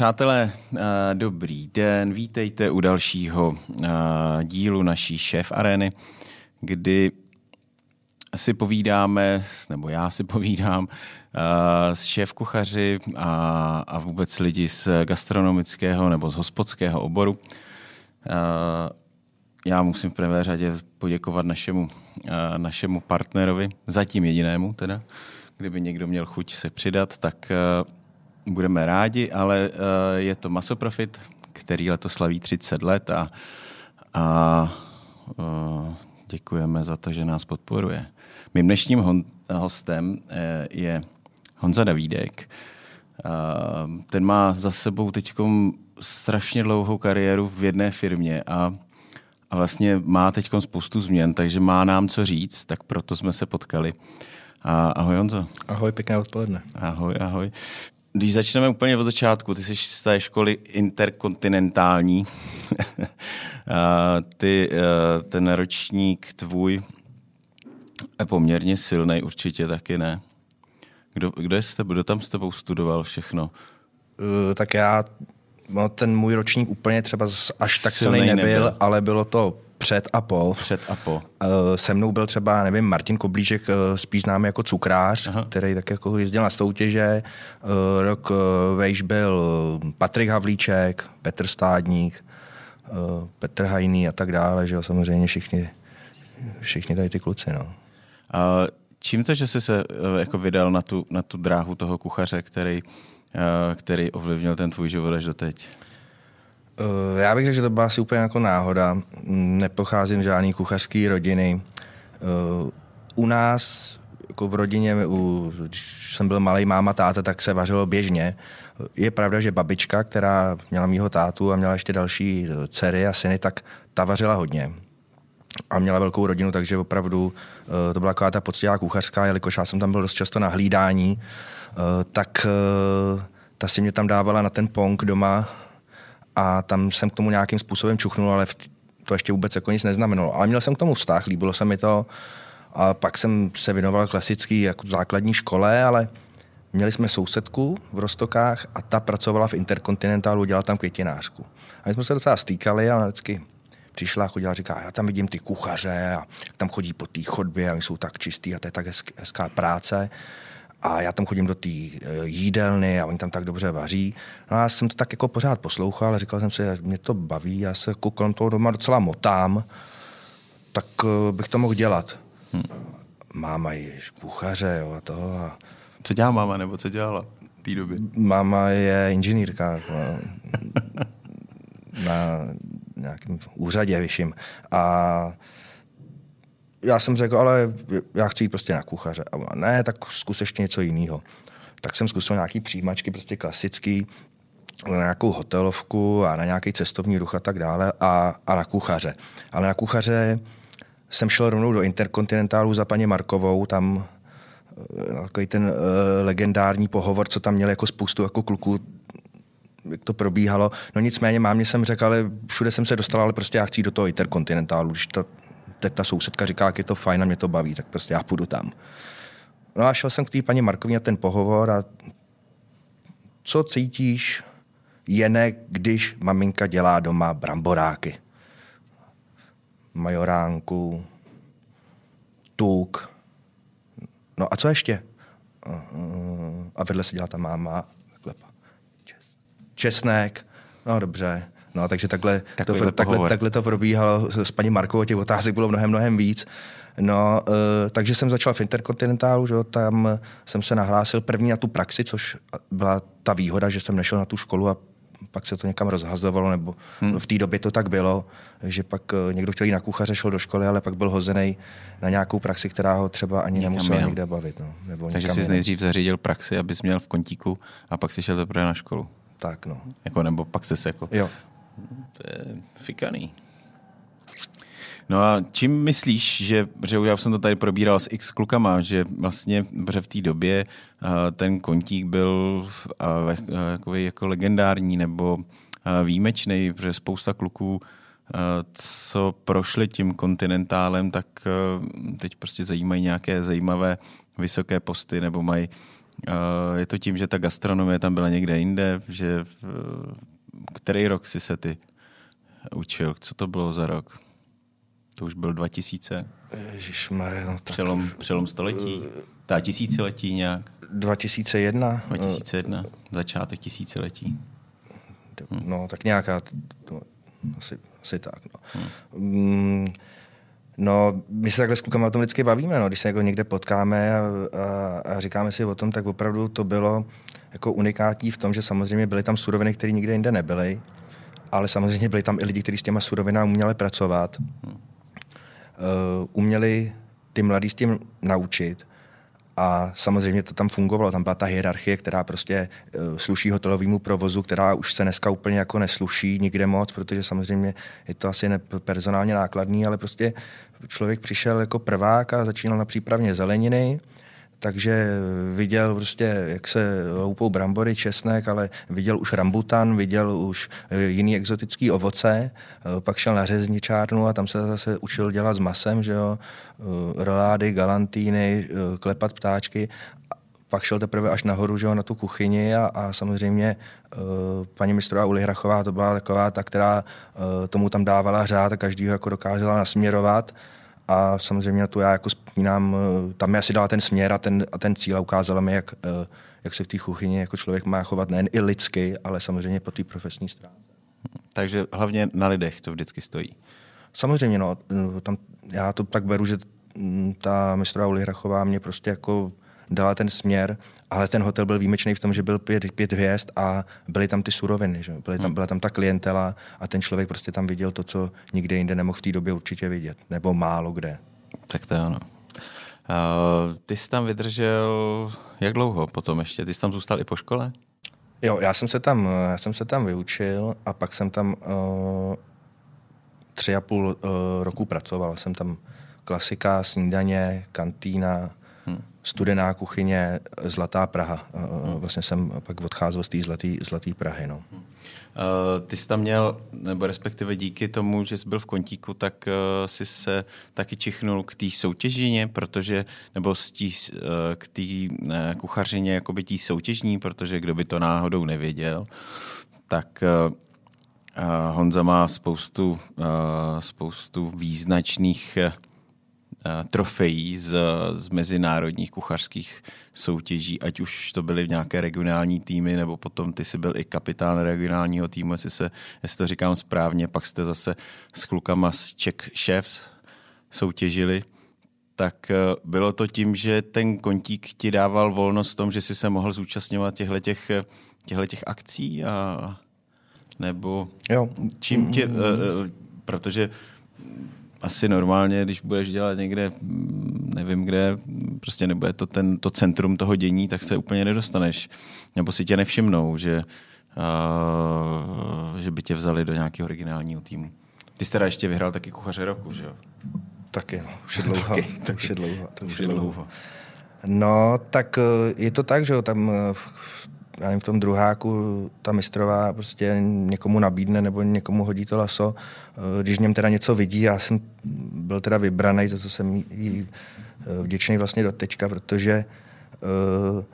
Přátelé, eh, dobrý den, vítejte u dalšího eh, dílu naší šéf arény, kdy si povídáme, nebo já si povídám eh, s šéf kuchaři a, a vůbec lidi z gastronomického nebo z hospodského oboru. Já musím v prvé řadě poděkovat našemu, našemu partnerovi, zatím jedinému teda, kdyby někdo měl chuť se přidat, tak budeme rádi, ale uh, je to Masoprofit, který letos slaví 30 let a, a uh, děkujeme za to, že nás podporuje. Mým dnešním hostem uh, je Honza Davídek. Ten má za sebou teď strašně dlouhou kariéru v jedné firmě a, a vlastně má teď spoustu změn, takže má nám co říct, tak proto jsme se potkali. A, ahoj Honzo. Ahoj, pěkné odpoledne. Ahoj, ahoj. Když začneme úplně od začátku, ty jsi z té školy interkontinentální. ty, eh, ten ročník tvůj je poměrně silný, určitě taky ne. Kdo, kdo, je s tebou, kdo tam s tebou studoval všechno? Uh, tak já, no, ten můj ročník úplně třeba až tak silný nebyl, nebyl, ale bylo to před a po. Před a po. Uh, se mnou byl třeba, nevím, Martin Koblíček, uh, spíš známý jako cukrář, Aha. který tak jako jezdil na soutěže. Uh, rok vejš byl Patrik Havlíček, Petr Stádník, Petr Hajný a tak dále, že jo, samozřejmě všichni, všichni tady ty kluci, no. A čím to, že jsi se jako vydal na tu, na tu dráhu toho kuchaře, který, který ovlivnil ten tvůj život až do teď? Eh, já bych řekl, že to byla asi úplně jako náhoda. Nepocházím z žádný kuchařský rodiny. Eh, u nás, jako v rodině, když jsem byl malý máma, táta, tak se vařilo běžně. Je pravda, že babička, která měla mýho tátu a měla ještě další eh, dcery a syny, tak ta vařila hodně. A měla velkou rodinu, takže opravdu to byla taková ta poctivá kuchařská, jelikož já jsem tam byl dost často na hlídání, tak ta si mě tam dávala na ten pong doma a tam jsem k tomu nějakým způsobem čuchnul, ale to ještě vůbec jako nic neznamenalo. Ale měl jsem k tomu vztah, líbilo se mi to. A pak jsem se věnoval klasický jako základní škole, ale měli jsme sousedku v Rostokách a ta pracovala v Interkontinentálu, dělala tam květinářku. A my jsme se docela stýkali a vždycky přišla a chodila a říká, já tam vidím ty kuchaře a tam chodí po té chodbě a oni jsou tak čistý a to je tak hezká práce a já tam chodím do té eh, jídelny a oni tam tak dobře vaří. No a já jsem to tak jako pořád poslouchal, ale říkal jsem si, mě to baví, já se jako kolem toho doma docela motám, tak eh, bych to mohl dělat. Hmm. Máma je kuchaře jo, a to. A... Co dělá máma, nebo co dělala v té době? Máma je inženýrka jako, na nějakém úřadě vyšším. A já jsem řekl, ale já chci jít prostě na kuchaře. A ne, tak zkus ještě něco jiného. Tak jsem zkusil nějaký přijímačky, prostě klasický, na nějakou hotelovku a na nějaký cestovní ruch a tak dále a, a na kuchaře. Ale na kuchaře jsem šel rovnou do Interkontinentálu za paní Markovou, tam eh, takový ten uh, legendární pohovor, co tam měl jako spoustu jako kluků, jak to probíhalo. No nicméně mámě jsem řekl, ale všude jsem se dostal, ale prostě já chci do toho Interkontinentálu. Když ta teď ta sousedka říká, jak je to fajn a mě to baví, tak prostě já půjdu tam. No a šel jsem k té paní Markovně na ten pohovor a co cítíš, jen když maminka dělá doma bramboráky. Majoránku, tuk. No a co ještě? A vedle se dělá ta máma. Česnek. No dobře. No, takže takhle, to, takhle, takhle to probíhalo s paní Markovou, těch otázek bylo mnohem, mnohem víc. No, uh, takže jsem začal v Interkontinentálu, že tam jsem se nahlásil první na tu praxi, což byla ta výhoda, že jsem nešel na tu školu a pak se to někam rozhazovalo, nebo hmm. v té době to tak bylo, že pak uh, někdo chtěl jít na kuchaře, šel do školy, ale pak byl hozený na nějakou praxi, která ho třeba ani někam nemusela někde bavit. No, nebo Takže jsi nejdřív zařídil praxi, abys měl v kontíku a pak si šel teprve na školu. Tak, no. Jako, nebo pak jsi se jako jo. To je fikaný. No a čím myslíš, že, že já jsem to tady probíral s x klukama, že vlastně v té době ten kontík byl jako, jako legendární nebo výjimečný, protože spousta kluků, co prošli tím kontinentálem, tak teď prostě zajímají nějaké zajímavé vysoké posty nebo mají je to tím, že ta gastronomie tam byla někde jinde, že který rok si se ty učil? Co to bylo za rok? To už byl 2000? Ježišmarja, no tak... Přelom, přelom století? Ta tisíciletí nějak? 2001. 2001, začátek tisíciletí. No, tak nějaká, no, asi, asi tak. No. Hmm. No, my se takhle s klukama o tom vždycky bavíme, no. když se jako někde potkáme a, a, a říkáme si o tom, tak opravdu to bylo jako unikátní v tom, že samozřejmě byly tam suroviny, které nikde jinde nebyly, ale samozřejmě byli tam i lidi, kteří s těma surovinami uměli pracovat, uh, uměli ty mladí s tím naučit a samozřejmě to tam fungovalo, tam byla ta hierarchie, která prostě uh, sluší hotelovému provozu, která už se dneska úplně jako nesluší nikde moc, protože samozřejmě je to asi personálně nákladný, ale prostě člověk přišel jako prvák a začínal na přípravně zeleniny, takže viděl prostě, jak se loupou brambory, česnek, ale viděl už rambutan, viděl už eh, jiný exotický ovoce, eh, pak šel na řezničárnu a tam se zase učil dělat s masem, že jo, eh, rolády, galantíny, klepat ptáčky pak šel teprve až nahoru, že jo, na tu kuchyni a, a samozřejmě uh, paní mistrová Ulihrachová to byla taková ta, která uh, tomu tam dávala řád a každýho jako dokázala nasměrovat a samozřejmě na to já jako vzpomínám, eh, tam mi asi dala ten směr a ten, a ten cíl a ukázala mi, jak, eh, jak se v té kuchyni jako člověk má chovat nejen i lidsky, ale samozřejmě po té profesní stránce. Takže hlavně na lidech to vždycky stojí. Samozřejmě, no. Tam, já to tak beru, že mm, ta mistrová Ulihrachová mě prostě jako dala ten směr, ale ten hotel byl výjimečný v tom, že byl pět, pět hvězd a byly tam ty suroviny, že? Byly tam, hmm. byla tam ta klientela a ten člověk prostě tam viděl to, co nikde jinde nemohl v té době určitě vidět, nebo málo kde. Tak to je ano. Uh, ty jsi tam vydržel jak dlouho potom ještě? Ty jsi tam zůstal i po škole? Jo, já jsem se tam, já jsem se tam vyučil a pak jsem tam uh, tři a půl uh, roku pracoval. Jsem tam klasika, snídaně, kantýna, studená kuchyně, Zlatá Praha. Hmm. Vlastně jsem pak odcházel z té zlatý, zlatý Prahy. No. Uh, ty jsi tam měl, nebo respektive díky tomu, že jsi byl v kontíku, tak jsi se taky čichnul k té soutěžině, protože, nebo tý, uh, k té kuchařině, jako by té soutěžní, protože kdo by to náhodou nevěděl, tak Honza má spoustu, spoustu význačných Eh, trofejí z, z mezinárodních kuchařských soutěží, ať už to byly nějaké regionální týmy, nebo potom ty jsi byl i kapitán regionálního týmu, jestli, se, jestli to říkám správně, pak jste zase s klukama z Czech Chefs soutěžili, tak eh, bylo to tím, že ten kontík ti dával volnost v tom, že jsi se mohl zúčastňovat těchto těch, akcí a nebo jo. čím tě, uh, protože asi normálně, když budeš dělat někde, nevím kde, prostě nebude to ten, to centrum toho dění, tak se úplně nedostaneš. Nebo si tě nevšimnou, že, uh, že by tě vzali do nějakého originálního týmu. Ty jsi teda ještě vyhrál taky kuchaře roku, že jo? Taky, no. Už je dlouho. taky, to už je dlouho. To už je dlouho. No, tak e, je to tak, že jo, tam e, já nevím, v tom druháku ta mistrová prostě někomu nabídne nebo někomu hodí to laso, eh, když něm teda něco vidí. Já jsem byl teda vybraný, za co jsem jí eh, vděčný vlastně do teďka, protože uh,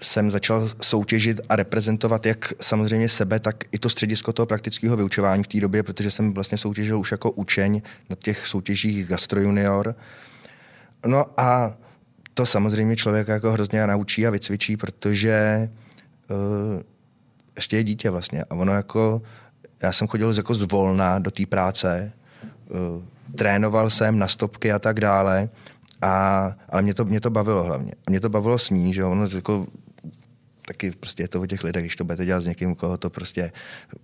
jsem začal soutěžit a reprezentovat jak samozřejmě sebe, tak i to středisko toho praktického vyučování v té době, protože jsem vlastně soutěžil už jako učeň na těch soutěžích Gastro Junior. No a to samozřejmě člověka jako hrozně naučí a vycvičí, protože uh, ještě je dítě vlastně. A ono jako, já jsem chodil jako zvolna do té práce, uh, trénoval jsem na stopky a tak dále, a, ale mě to, mě to bavilo hlavně. Mě to bavilo s ní, že ono jako taky prostě je to o těch lidech, když to budete dělat s někým, koho to prostě,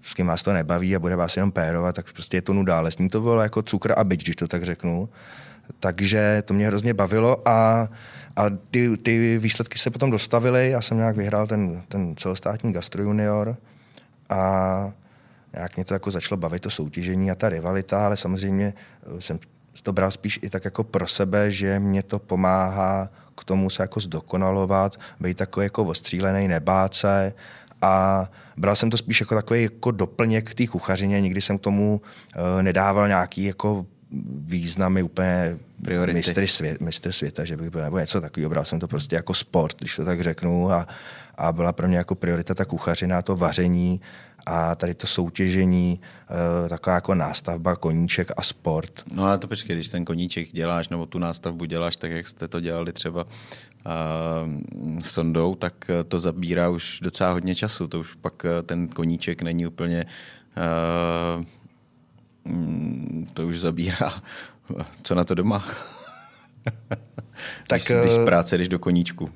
s kým vás to nebaví a bude vás jenom pérovat, tak prostě je to nuda, ale s ní to bylo jako cukr a byč, když to tak řeknu. Takže to mě hrozně bavilo a a ty, ty výsledky se potom dostavily, já jsem nějak vyhrál ten, ten celostátní Gastro Junior a nějak mě to jako začalo bavit to soutěžení a ta rivalita, ale samozřejmě eh, jsem to bral spíš i tak jako pro sebe, že mě to pomáhá k tomu se jako zdokonalovat, být takový jako ostřílený, nebát se. A bral jsem to spíš jako takový jako doplněk k té kuchařině, nikdy jsem k tomu uh, nedával nějaký jako významy úplně Priority. mistr, svět, mistr světa, že bych byl, nebo něco takového. Bral jsem to prostě jako sport, když to tak řeknu. A, a byla pro mě jako priorita ta kuchařina, to vaření a tady to soutěžení, e, taková jako nástavba, koníček a sport. No ale to počkej, když ten koníček děláš nebo tu nástavbu děláš tak, jak jste to dělali třeba uh, s Tondou, tak to zabírá už docela hodně času. To už pak ten koníček není úplně uh, to už zabírá. Co na to doma? tak, když, když z práce jdeš do koníčku.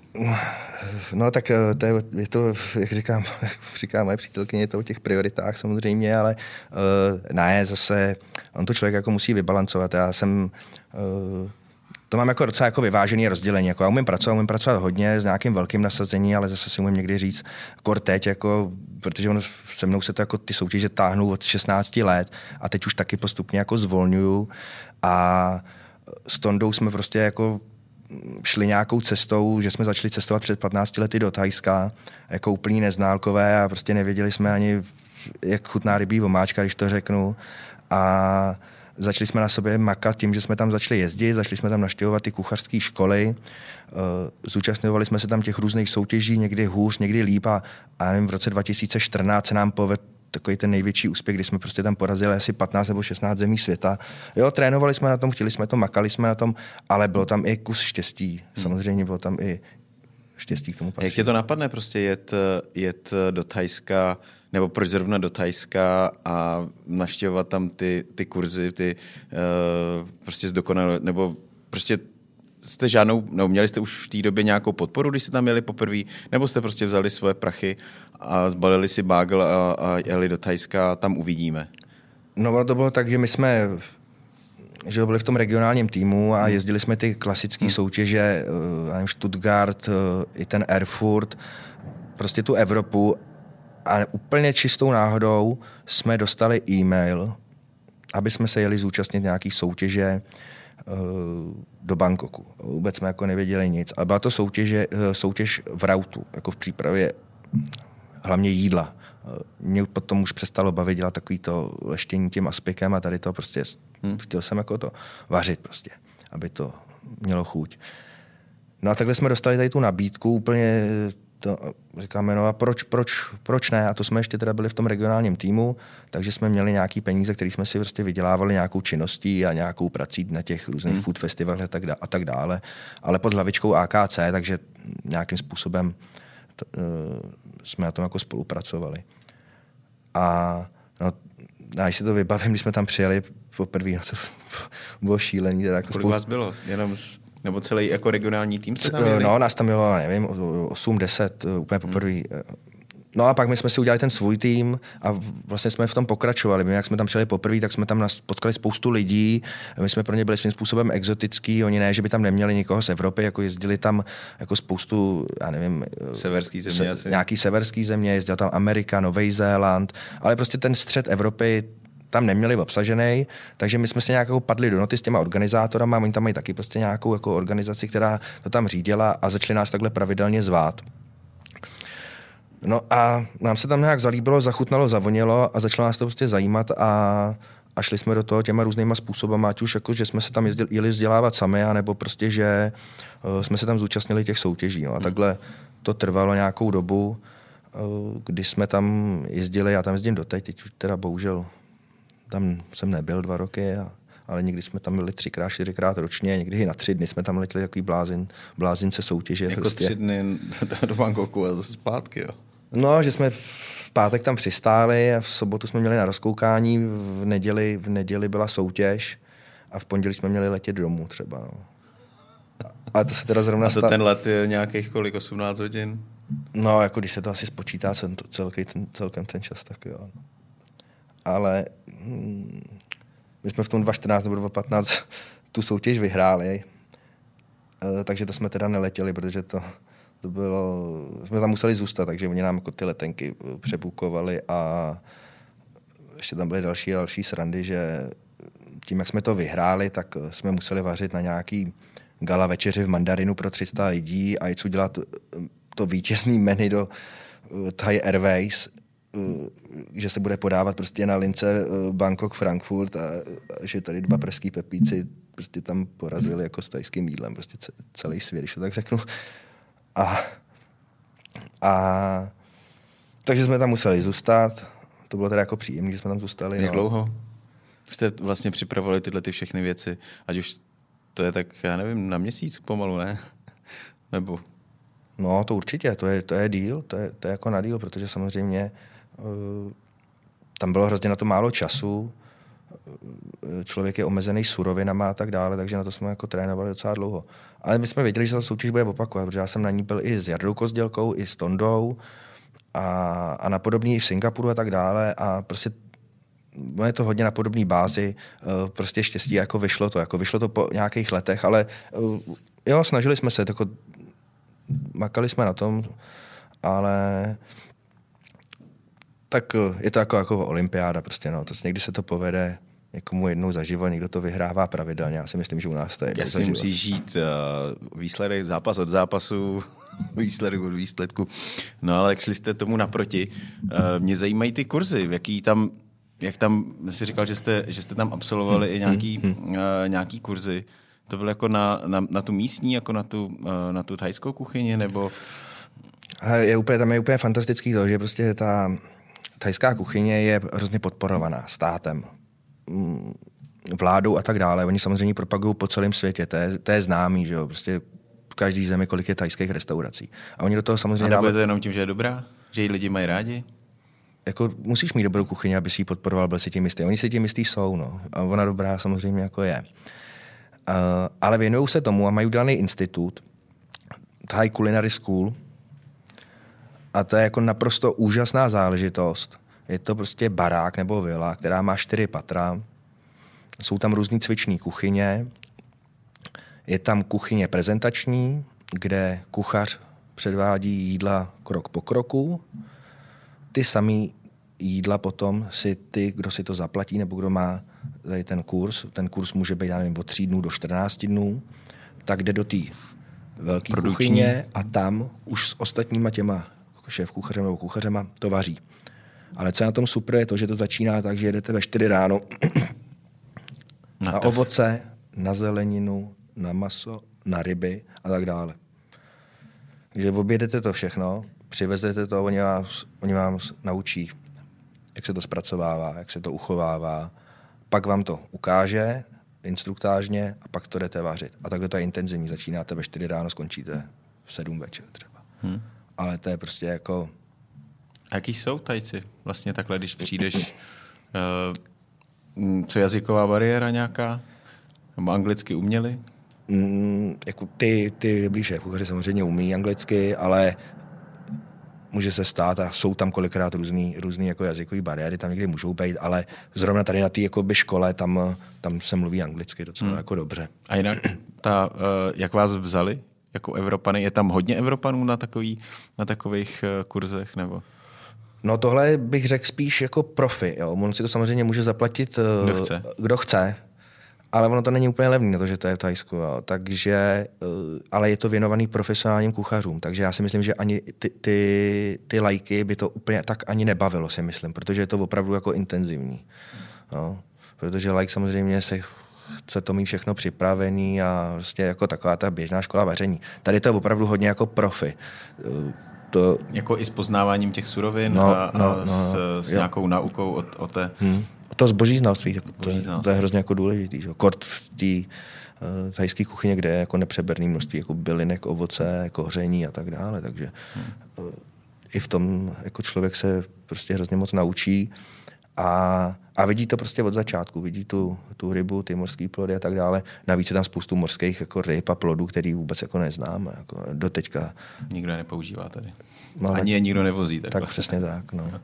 No tak eh, to je, je to, jak říkám, jak říká moje přítelkyně, je to o těch prioritách samozřejmě, ale uh, ne, zase on to člověk jako musí vybalancovat. Já jsem uh, to mám jako docela jako vyvážený rozdělení. Jako já umím pracovat, umím pracovat hodně s nějakým velkým nasazení, ale zase si umím někdy říct, kor teď, jako, protože ono se mnou se to jako ty soutěže táhnou od 16 let a teď už taky postupně jako zvolňuju a s Tondou jsme prostě jako šli nějakou cestou, že jsme začali cestovat před 15 lety do Thajska, jako úplný neználkové a prostě nevěděli jsme ani, jak chutná rybí omáčka, když to řeknu. A začali jsme na sobě makat tím, že jsme tam začali jezdit, začali jsme tam naštěvovat ty kuchařské školy, eh, zúčastňovali jsme se tam těch různých soutěží, někdy hůř, někdy líp a, a nevím, v roce 2014 se nám povedl takový ten největší úspěch, kdy jsme prostě tam porazili asi 15 nebo 16 zemí světa. Jo, trénovali jsme na tom, chtěli jsme to, makali jsme na tom, ale bylo tam i kus štěstí. Hmm. Samozřejmě bylo tam i štěstí k tomu patří. Jak tě to napadne prostě jet, jet do Thajska, nebo proč zrovna do Thajska a naštěvovat tam ty, ty kurzy, ty uh, prostě zdokonalé, nebo prostě jste žádnou, nebo měli jste už v té době nějakou podporu, když jste tam jeli poprvé, nebo jste prostě vzali svoje prachy a zbalili si bagel a, a jeli do Thajska a tam uvidíme? No to bylo tak, že my jsme že byli v tom regionálním týmu a hmm. jezdili jsme ty klasické hmm. soutěže, uh, Stuttgart, uh, i ten Erfurt, prostě tu Evropu a úplně čistou náhodou jsme dostali e-mail, aby jsme se jeli zúčastnit nějaký soutěže uh, do Bangkoku. Vůbec jsme jako nevěděli nic. Ale byla to soutěže, uh, soutěž v rautu, jako v přípravě hlavně jídla. Uh, mě potom už přestalo bavit dělat takový to leštění tím aspikem a tady to prostě, hmm. chtěl jsem jako to vařit prostě, aby to mělo chuť. No a takhle jsme dostali tady tu nabídku úplně to říkáme, no a proč, proč, proč ne? A to jsme ještě teda byli v tom regionálním týmu, takže jsme měli nějaký peníze, které jsme si prostě vydělávali nějakou činností a nějakou prací na těch různých hmm. food festivalech a tak, a tak dále, ale pod hlavičkou AKC, takže nějakým způsobem t, uh, jsme na tom jako spolupracovali. A no, já si to vybavím, když jsme tam přijeli poprvé, no to bylo šílený. Teda jako Kolik spolu... vás bylo? Jenom z nebo celý jako regionální tým se tam jeli? No, nás tam bylo, nevím, 8-10 eh, úplně poprvé. Hmm. No a pak my jsme si udělali ten svůj tým a vlastně jsme v tom pokračovali. My, jak jsme tam přijeli poprvé, tak jsme tam potkali spoustu lidí. My jsme pro ně byli svým způsobem exotický. Oni ne, že by tam neměli nikoho z Evropy, jako jezdili tam jako spoustu, já nevím, eh, severský země se, asi. nějaký severský země, jezdil tam Amerika, Nový Zéland, ale prostě ten střed Evropy, tam neměli obsažený, takže my jsme se nějak jako padli do noty s těma organizátorama, oni tam mají taky prostě nějakou jako organizaci, která to tam řídila a začali nás takhle pravidelně zvát. No a nám se tam nějak zalíbilo, zachutnalo, zavonilo a začalo nás to prostě zajímat a, a šli jsme do toho těma různýma způsoby, ať už jako, že jsme se tam jezdili, jeli vzdělávat sami, anebo prostě, že uh, jsme se tam zúčastnili těch soutěží. No. A takhle to trvalo nějakou dobu, uh, kdy jsme tam jezdili, já tam jezdím doteď, teď teda bohužel tam jsem nebyl dva roky, a, ale někdy jsme tam byli třikrát, čtyřikrát ročně, někdy i na tři dny jsme tam letěli takový blázin, blázince soutěže. Jako prostě. tři dny do Bangkoku a zase zpátky, jo? No, že jsme v pátek tam přistáli a v sobotu jsme měli na rozkoukání, v neděli, v neděli byla soutěž a v pondělí jsme měli letět domů třeba. No. A to se teda zrovna A to sta... ten let je nějakých kolik, 18 hodin? No, jako když se to asi spočítá celkem ten, celkem ten čas, tak jo. No ale hm, my jsme v tom 2014 nebo 2015 tu soutěž vyhráli, e, takže to jsme teda neletěli, protože to, to bylo, jsme tam museli zůstat, takže oni nám jako ty letenky e, přebukovali a ještě tam byly další další srandy, že tím, jak jsme to vyhráli, tak jsme museli vařit na nějaký gala večeři v Mandarinu pro 300 lidí a jít udělat to vítězný menu do Thai Airways že se bude podávat prostě na lince Bangkok, Frankfurt a, a že tady dva pražský pepíci prostě tam porazili jako s tajským jídlem, prostě celý svět, když to tak řeknu. A, a takže jsme tam museli zůstat. To bylo teda jako příjemné, že jsme tam zůstali. Jak no. dlouho jste vlastně připravovali tyhle ty všechny věci? Ať už to je tak, já nevím, na měsíc pomalu, ne? Nebo? No, to určitě, to je, to je díl, to je, to je jako na díl, protože samozřejmě uh, tam bylo hrozně na to málo času, člověk je omezený surovinama a tak dále, takže na to jsme jako trénovali docela dlouho. Ale my jsme věděli, že ta soutěž bude opakovat, protože já jsem na ní byl i s Jardou Kozdělkou, i s Tondou a, a na podobný i v Singapuru a tak dále. A prostě je to hodně na podobné bázi, uh, prostě štěstí jako vyšlo to, jako vyšlo to po nějakých letech, ale uh, jo, snažili jsme se, jako makali jsme na tom, ale tak uh, je to jako, jako olympiáda prostě, no, to někdy se to povede, někomu jednou za život, někdo to vyhrává pravidelně. Já si myslím, že u nás to je. Jasně, musí žít uh, výsledek zápas od zápasu, výsledek od výsledku. No ale jak šli jste tomu naproti, uh, mě zajímají ty kurzy, jaký tam, jak tam, si říkal, že jste, že jste tam absolvovali hmm. i nějaký, hmm. uh, nějaký kurzy. To bylo jako na, na, na tu místní, jako na tu, uh, na tu thajskou kuchyni, nebo... Je úplně, tam je úplně fantastický to, že prostě ta thajská kuchyně je hrozně podporovaná státem, mm, vládou a tak dále. Oni samozřejmě propagují po celém světě, to je, to je známý, že jo, prostě v každý zemi, kolik je tajských restaurací. A oni do toho samozřejmě... A nebo je to jenom tím, že je dobrá? Že ji lidi mají rádi? Jako musíš mít dobrou kuchyni, aby si ji podporoval, byl si tím jistý. Oni si tím jistý jsou, no. A ona dobrá samozřejmě jako je. Uh, ale věnují se tomu a mají udělaný institut, Thai Culinary School, a to je jako naprosto úžasná záležitost. Je to prostě barák nebo vila, která má čtyři patra. Jsou tam různý cviční kuchyně. Je tam kuchyně prezentační, kde kuchař předvádí jídla krok po kroku. Ty samý jídla potom si ty, kdo si to zaplatí nebo kdo má tady ten kurz, ten kurz může být, já nevím, od 3 dnů do 14 dnů, tak jde do té velké kuchyně a tam už s ostatníma těma šéf kuchařem nebo kuchařema to vaří. Ale co je na tom super je to, že to začíná tak, že jedete ve 4 ráno na, na ovoce, na zeleninu, na maso, na ryby a tak dále. Takže objedete to všechno, přivezete to, oni vám, oni vám naučí, jak se to zpracovává, jak se to uchovává, pak vám to ukáže instruktážně a pak to jdete vařit. A takhle to je intenzivní. Začínáte ve 4 ráno, skončíte v 7 večer třeba. Hmm. Ale to je prostě jako... A jaký jsou tajci vlastně takhle, když přijdeš? Uh, co jazyková bariéra nějaká? Nebo anglicky uměli? Mm, jako ty, ty blíže kuchaři samozřejmě umí anglicky, ale může se stát a jsou tam kolikrát různý, různý jako jazykové bariéry, tam někdy můžou být, ale zrovna tady na té škole, tam, tam se mluví anglicky docela hmm. jako dobře. A jinak, ta, uh, jak vás vzali jako Evropany? Je tam hodně Evropanů na, takový, na takových uh, kurzech? nebo? No tohle bych řekl spíš jako profi. Jo. On si to samozřejmě může zaplatit, kdo chce. Kdo chce ale ono to není úplně levný na to, že to je v Tajsku. Jo. Takže, eh, ale je to věnovaný profesionálním kuchařům, takže já si myslím, že ani ty, ty, ty lajky by to úplně tak ani nebavilo, si myslím, protože je to opravdu jako intenzivní. Jo. Protože like samozřejmě se chce to mít všechno připravený a prostě jako taková ta běžná škola vaření. Tady to je opravdu hodně jako profi. Eh, to... Jako i s poznáváním těch surovin no, a, no, a no, s, s nějakou naukou o, o té... Hmm to zboží znalství, to, zboží znalství. to je hrozně jako důležitý. Že? Kort v té uh, thajské kuchyně, kde je jako nepřeberné množství jako bylinek, ovoce, koření a tak dále. Takže uh, i v tom jako člověk se prostě hrozně moc naučí a, a vidí to prostě od začátku. Vidí tu, tu rybu, ty mořské plody a tak dále. Navíc je tam spoustu mořských jako ryb a plodů, který vůbec jako neznáme. Jako doteďka. Nikdo je nepoužívá tady. No, Ani je nikdo nevozí. Tak, tak přesně tak. No.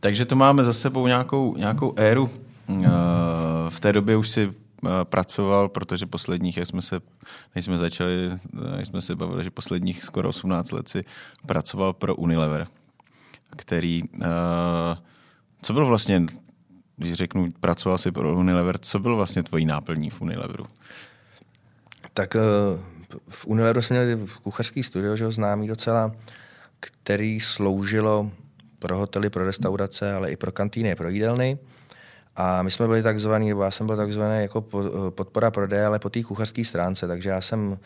Takže to máme za sebou nějakou, nějakou éru. Eh, v té době už si eh, pracoval, protože posledních, jak jsme se, než jsme začali, eh, jak jsme se bavili, že posledních skoro 18 let si pracoval pro Unilever, který, co byl vlastně, když řeknu, pracoval si pro Unilever, co byl vlastně tvojí náplní v Unileveru? Tak v Unileveru jsme měli kuchařský studio, že ho známý docela, který sloužilo pro hotely, pro restaurace, ale i pro kantýny, pro jídelny. A my jsme byli takzvaný, nebo já jsem byl takzvaný jako podpora prodeje, ale po té kuchařské stránce, takže já jsem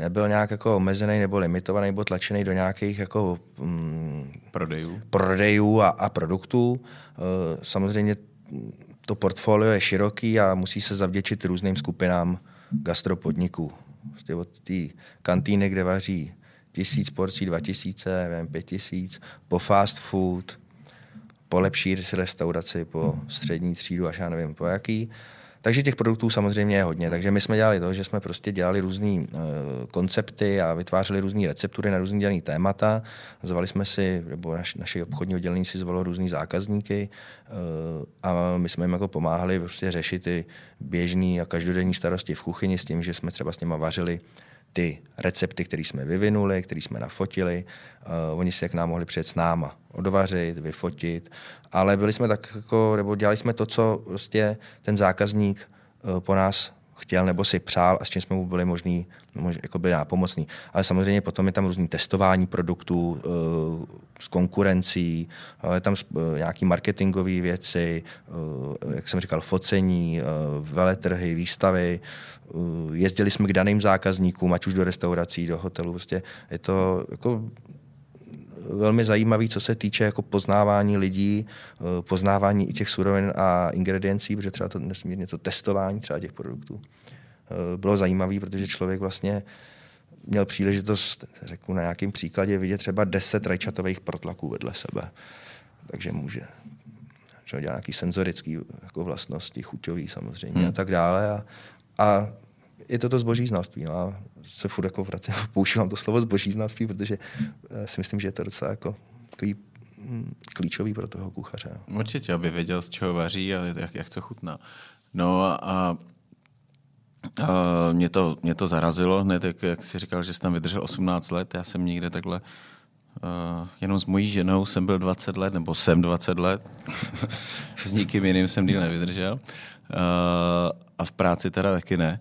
nebyl nějak jako omezený nebo limitovaný nebo tlačený do nějakých jako mm, prodejů, prodejů a, a produktů. E, samozřejmě to portfolio je široký a musí se zavděčit různým skupinám gastropodniků. Prostě od té kantýny, kde vaří tisíc porcí, dva tisíce, nevím, pět tisíc, po fast food, po lepší restauraci, po střední třídu, až já nevím po jaký. Takže těch produktů samozřejmě je hodně. Takže my jsme dělali to, že jsme prostě dělali různé uh, koncepty a vytvářeli různé receptury na různé dělané témata. Zvali jsme si, nebo naš, naše obchodní oddělení si zvolilo různé zákazníky uh, a my jsme jim jako pomáhali prostě řešit ty běžné a každodenní starosti v kuchyni s tím, že jsme třeba s nimi vařili ty recepty, které jsme vyvinuli, které jsme nafotili. Uh, oni si k nám mohli přijet s náma odvařit, vyfotit, ale byli jsme tak jako, nebo dělali jsme to, co prostě ten zákazník uh, po nás chtěl nebo si přál a s čím jsme mu byli možný, jako byli nápomocní. Ale samozřejmě potom je tam různý testování produktů uh, s konkurencí, uh, je tam uh, nějaký marketingové věci, jak jsem říkal, focení, veletrhy, výstavy. Uh, jezdili jsme k daným zákazníkům, ať už do restaurací, do hotelů. Prostě je to jako velmi zajímavý, co se týče jako poznávání lidí, eh, poznávání i těch surovin a ingrediencí, protože třeba to nesmírně to testování třeba těch produktů eh, bylo zajímavé, protože člověk vlastně měl příležitost, řeknu na nějakém příkladě, vidět třeba 10 rajčatových protlaků vedle sebe. Takže může že dělat nějaký senzorický jako vlastnosti, chuťový samozřejmě hmm. a tak dále. A, a je to to zboží znalství. No a se furt jako vracím, používám to slovo zboží znalství, protože eh, si myslím, že je to docela jako takový mm, klíčový pro toho kuchaře. No. Určitě, aby věděl, z čeho vaří a jak, jak co chutná. No a, a mě, to, mě to zarazilo hned, jak, jak jsi říkal, že jsi tam vydržel 18 let. Já jsem někde takhle Uh, jenom s mojí ženou jsem byl 20 let, nebo jsem 20 let. s nikým jiným jsem díl nevydržel. Uh, a v práci teda taky ne.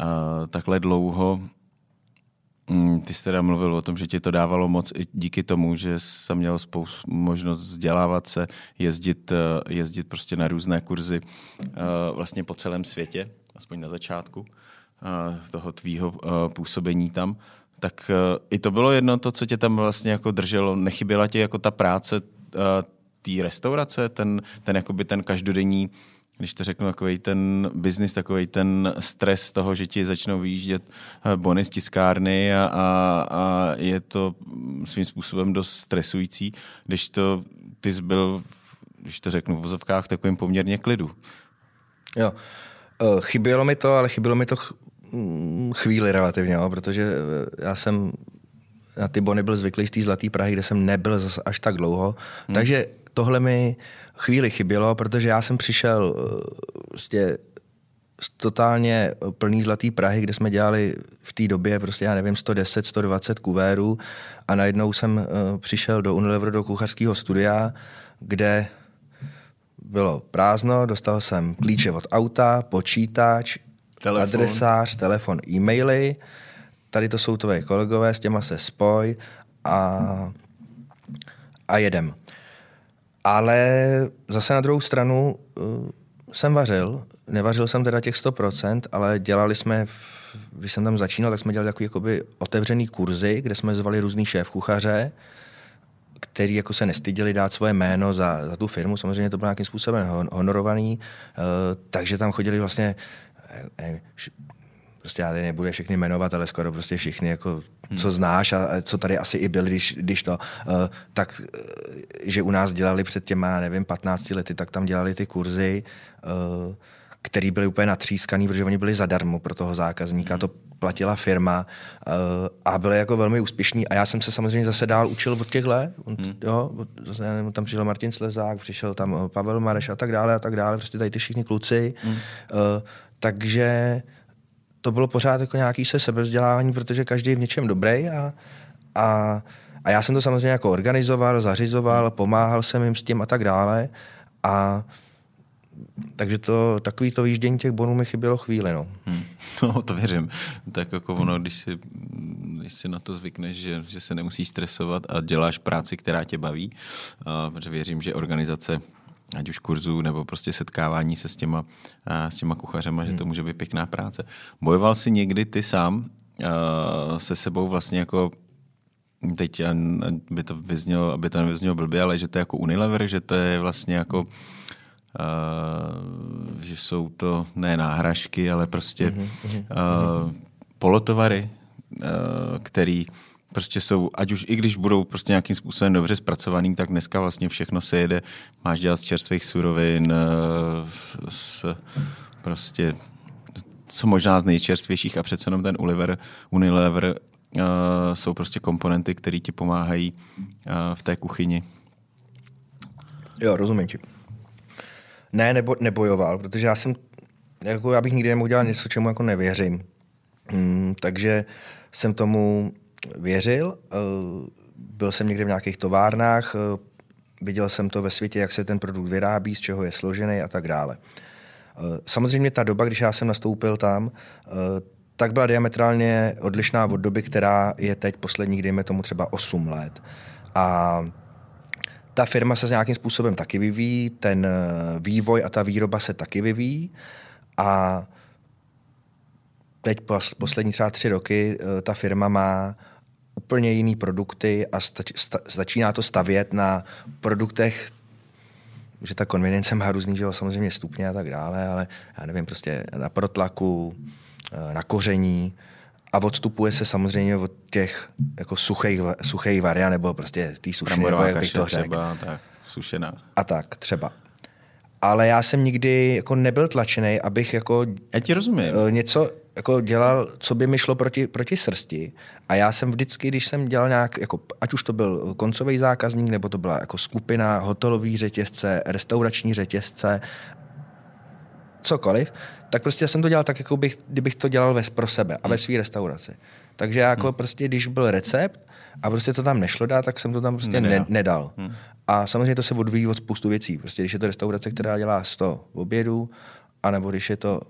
Uh, takhle dlouho Mm, ty jsi teda mluvil o tom, že ti to dávalo moc i díky tomu, že jsi měl spoustu možnost vzdělávat se, jezdit, eh, jezdit prostě na různé kurzy eh, vlastně po celém světě, aspoň na začátku eh, toho tvýho působení tam. Tak i to bylo jedno to, co tě tam vlastně jako drželo. Nechyběla ti jako ta práce té restaurace, ten, ten, jakoby ten každodenní když to řeknu, takový ten biznis, takový ten stres toho, že ti začnou vyjíždět eh, bony z tiskárny a, a, a je to svým způsobem dost stresující, když to ty jsi byl, když to řeknu v vozovkách, takovým poměrně klidu. Jo, eh, chybělo mi to, ale chybělo mi to mm, chvíli relativně, jo, protože eh, já jsem na ty bony byl zvyklý z té Zlaté Prahy, kde jsem nebyl zase až tak dlouho, hmm. takže tohle mi chvíli chybělo, protože já jsem přišel prostě z totálně plný zlatý Prahy, kde jsme dělali v té době prostě, já nevím, 110, 120 kuvérů a najednou jsem přišel do Unilever do kuchařského studia, kde bylo prázdno, dostal jsem klíče od auta, počítač, telefon. adresář, telefon, e-maily, tady to jsou tvoje kolegové, s těma se spoj a, a jedem. Ale zase na druhou stranu uh, jsem vařil, nevařil jsem teda těch 100%, ale dělali jsme, když jsem tam začínal, tak jsme dělali takový jakoby otevřený kurzy, kde jsme zvali různý šéf kuchaře, který jako se nestyděli dát svoje jméno za, za tu firmu, samozřejmě to bylo nějakým způsobem honorovaný, uh, takže tam chodili vlastně uh, prostě já tady nebudu všechny jmenovat, ale skoro prostě všichni, jako, hmm. co znáš a, a co tady asi i byli, když, když to, uh, tak, uh, že u nás dělali před těma, nevím, 15 lety, tak tam dělali ty kurzy, uh, který byly úplně natřískaný, protože oni byli zadarmo pro toho zákazníka, hmm. to platila firma uh, a byly jako velmi úspěšní a já jsem se samozřejmě zase dál učil od těchhle, hmm. jo, nevím, tam přišel Martin Slezák, přišel tam Pavel Mareš a tak dále a tak dále, prostě tady ty všichni kluci, hmm. uh, takže to bylo pořád jako nějaký se sebevzdělávání, protože každý je v něčem dobrý a, a, a já jsem to samozřejmě jako organizoval, zařizoval, pomáhal jsem jim s tím a tak dále a takže to, takový to výždění těch bonů mi chybělo chvíli, no. Hmm. No, to věřím. Tak jako ono, když si když si na to zvykneš, že, že se nemusíš stresovat a děláš práci, která tě baví, uh, protože věřím, že organizace ať už kurzů nebo prostě setkávání se s těma, uh, s těma kuchařema, hmm. že to může být pěkná práce. Bojoval jsi někdy ty sám uh, se sebou vlastně jako teď by to vyznělo, aby to nevyznělo blbě, ale že to je jako Unilever, že to je vlastně jako uh, že jsou to ne náhražky, ale prostě uh, polotovary, uh, který prostě jsou, ať už i když budou prostě nějakým způsobem dobře zpracovaný, tak dneska vlastně všechno se jede, máš dělat z čerstvých surovin, uh, s prostě co možná z nejčerstvějších a přece jenom ten Unilever, Unilever uh, jsou prostě komponenty, které ti pomáhají uh, v té kuchyni. Jo, rozumím ti. Ne, nebo, nebojoval, protože já jsem, jako já bych nikdy nemohl dělat něco, čemu jako nevěřím. Hmm, takže jsem tomu věřil, uh, byl jsem někde v nějakých továrnách, uh, viděl jsem to ve světě, jak se ten produkt vyrábí, z čeho je složený a tak dále. Samozřejmě ta doba, když já jsem nastoupil tam, tak byla diametrálně odlišná od doby, která je teď posledních, dejme tomu třeba 8 let. A ta firma se nějakým způsobem taky vyvíjí, ten eh, vývoj a ta výroba se taky vyvíjí. A teď poslední třeba tři roky eh, ta firma má úplně jiný produkty a stač, sta, začíná to stavět na produktech, že ta konvenience má různý, že jo, samozřejmě stupně a tak dále, ale já nevím, prostě na protlaku, Eh, na koření a odstupuje se samozřejmě od těch jako suchých, suchých variant, nebo prostě tý sušený, nebo jak bych to řekl. Třeba, tak, sušená. A tak, třeba. Ale já jsem nikdy jako nebyl tlačený, abych jako... Já ti rozumím. Eh, něco jako dělal, co by mi šlo proti, proti srsti. A já jsem vždycky, když jsem dělal nějak, jako, ať už to byl koncový zákazník, nebo to byla jako skupina, hotelový řetězce, restaurační řetězce, cokoliv, tak prostě jsem to dělal tak, jako bych, kdybych to dělal ve, pro sebe a ve hmm. své restauraci. Takže já jako hmm. prostě, když byl recept a prostě to tam nešlo dát, tak jsem to tam prostě ne, nedal. Hmm. A samozřejmě to se odvíjí od spoustu věcí. Prostě když je to restaurace, která dělá 100 obědů, anebo když je to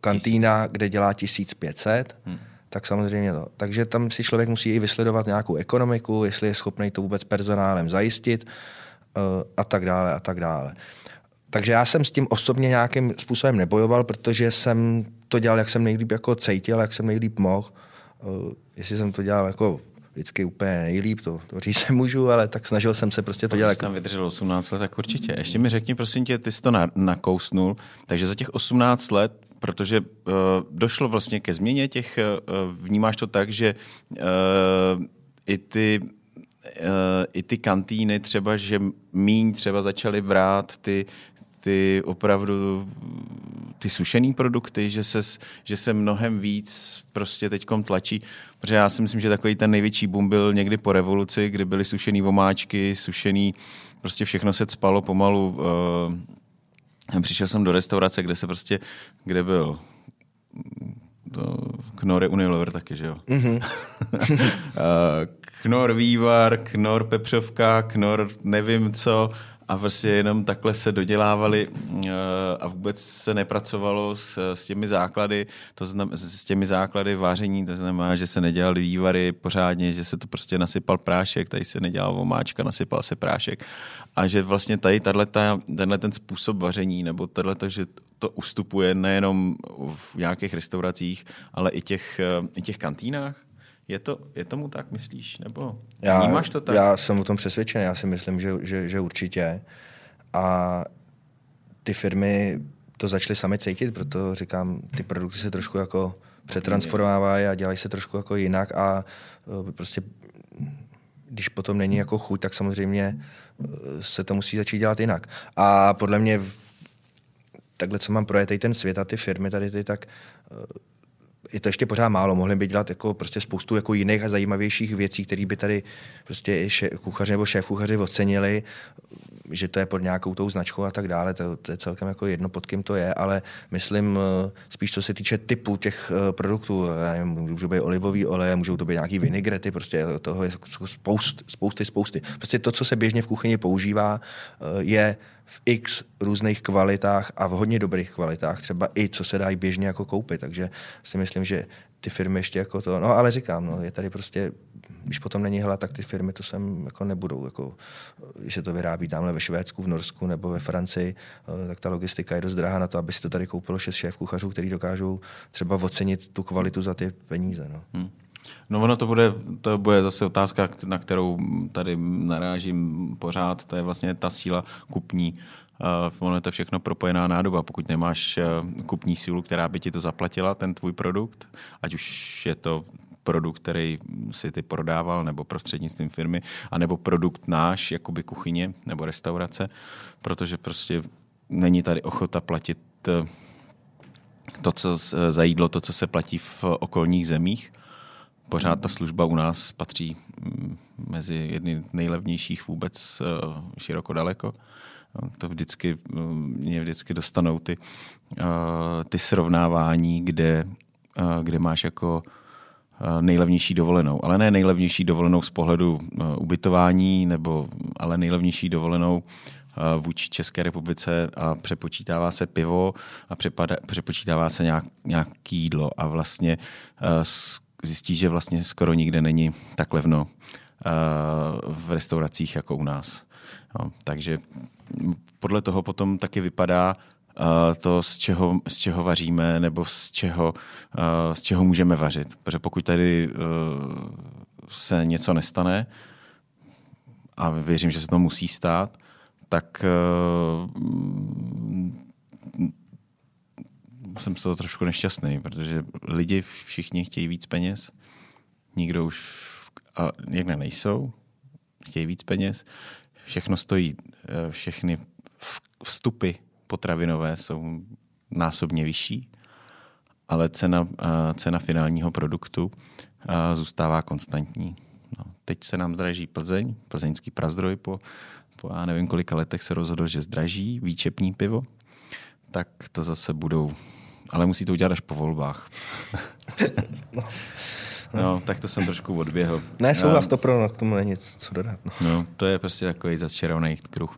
kantýna, Tisíc. kde dělá 1500, hmm. tak samozřejmě to. Takže tam si člověk musí i vysledovat nějakou ekonomiku, jestli je schopný to vůbec personálem zajistit uh, a tak dále a tak dále. Takže já jsem s tím osobně nějakým způsobem nebojoval, protože jsem to dělal, jak jsem nejlíp jako cítil, jak jsem nejlíp mohl. Uh, jestli jsem to dělal jako vždycky úplně nejlíp, to, to říct se můžu, ale tak snažil jsem se prostě to dělat. Když tam vydržel 18 let, tak určitě. Ještě mi řekni, prosím tě, ty jsi to na, nakousnul, takže za těch 18 let, protože uh, došlo vlastně ke změně těch, uh, vnímáš to tak, že uh, i ty i ty kantýny třeba, že míň třeba začaly brát ty ty opravdu ty sušený produkty, že se, že se mnohem víc prostě teďkom tlačí, protože já si myslím, že takový ten největší boom byl někdy po revoluci, kdy byly sušený vomáčky, sušený, prostě všechno se spalo pomalu. Uh, přišel jsem do restaurace, kde se prostě, kde byl to, Knor je Unilever taky, že jo? Mm-hmm. Knor vývar, Knor pepřovka, Knor nevím co a prostě jenom takhle se dodělávali eh, a vůbec se nepracovalo s, s těmi základy, to znam, s těmi základy váření, to znamená, že se nedělali vývary pořádně, že se to prostě nasypal prášek, tady se nedělal vomáčka, nasypal se prášek a že vlastně tady tato, tenhle ten způsob vaření nebo tato, že to ustupuje nejenom v nějakých restauracích, ale i těch, eh, i těch kantýnách? Je, to, je tomu tak, myslíš? Nebo já, vnímáš to tak? Já jsem o tom přesvědčený, já si myslím, že, že, že určitě. A ty firmy to začaly sami cítit, proto říkám, ty produkty se trošku jako přetransformovávají a dělají se trošku jako jinak a e, prostě když potom není jako chuť, tak samozřejmě e, se to musí začít dělat jinak. A podle mě takhle, co mám projetej ten svět a ty firmy tady, ty, tak e, je to ještě pořád málo. Mohli by dělat jako prostě spoustu jako jiných a zajímavějších věcí, které by tady prostě kuchaři nebo šéf kuchaři ocenili, že to je pod nějakou tou značkou a tak dále. To, to je celkem jako jedno, pod kým to je, ale myslím eh, spíš, co se týče typu těch eh, produktů. Můžou být olivový oleje, můžou to být nějaký vinigrety, prostě toho je spoust, spousty, spousty. Prostě to, co se běžně v kuchyni používá, eh, je v x různých kvalitách a v hodně dobrých kvalitách, třeba i co se dají běžně jako koupit. Takže si myslím, že ty firmy ještě jako to, no ale říkám, no, je tady prostě, když potom není hla, tak ty firmy to sem jako nebudou, jako, když se to vyrábí tamhle ve Švédsku, v Norsku nebo ve Francii, eh, tak ta logistika je dost drahá na to, aby si to tady koupilo šest šéf kuchařů, který dokážou třeba ocenit tu kvalitu za ty peníze. No. Hmm. No ono to bude, to bude zase otázka, na kterou tady narážím pořád, to je vlastně ta síla kupní. Uh, ono je to všechno propojená nádoba. Pokud nemáš uh, kupní sílu, která by ti to zaplatila, ten tvůj produkt, ať už je to produkt, který si ty prodával, nebo prostřednictvím firmy, anebo produkt náš, jakoby kuchyně nebo restaurace, protože prostě není tady ochota platit uh, to, co za jídlo, to, co se platí v okolních zemích pořád ta služba u nás patří mm, mezi jedny nejlevnějších vůbec eh, široko daleko. To vždycky, mm, mě vždycky dostanou ty, eh, ty srovnávání, kde, eh, kde máš jako nejlevnější dovolenou. Ale ne nejlevnější dovolenou z pohledu ubytování, nebo, ale nejlevnější dovolenou vůči České republice a přepočítává se pivo a přepočítává se nějak, nějaký jídlo a vlastně zjistí, že vlastně skoro nikde není tak levno eh, v restauracích jako u nás. No, takže podle toho potom taky vypadá uh, to, z čeho, z čeho vaříme nebo z čeho, uh, z čeho můžeme vařit. Protože pokud tady se něco nestane, a věřím, že se to musí stát, tak jsem z toho trošku nešťastný, protože lidi všichni chtějí víc peněz, nikdo už a někde nejsou, chtějí víc peněz, všechno stojí, eh, všechny vstupy potravinové jsou násobně vyšší, ale cena, eh, cena finálního produktu eh, zůstává konstantní. No, teď se nám zdraží Plzeň, plzeňský prazdroj po, po já nevím kolika letech se rozhodl, že zdraží výčepní pivo, tak to zase budou ale musí to udělat až po volbách. no. No, tak to jsem trošku odběhl. Ne, souhlas to pro, no, k tomu není nic co dodat. No. no, to je prostě takový začarovaný kruh.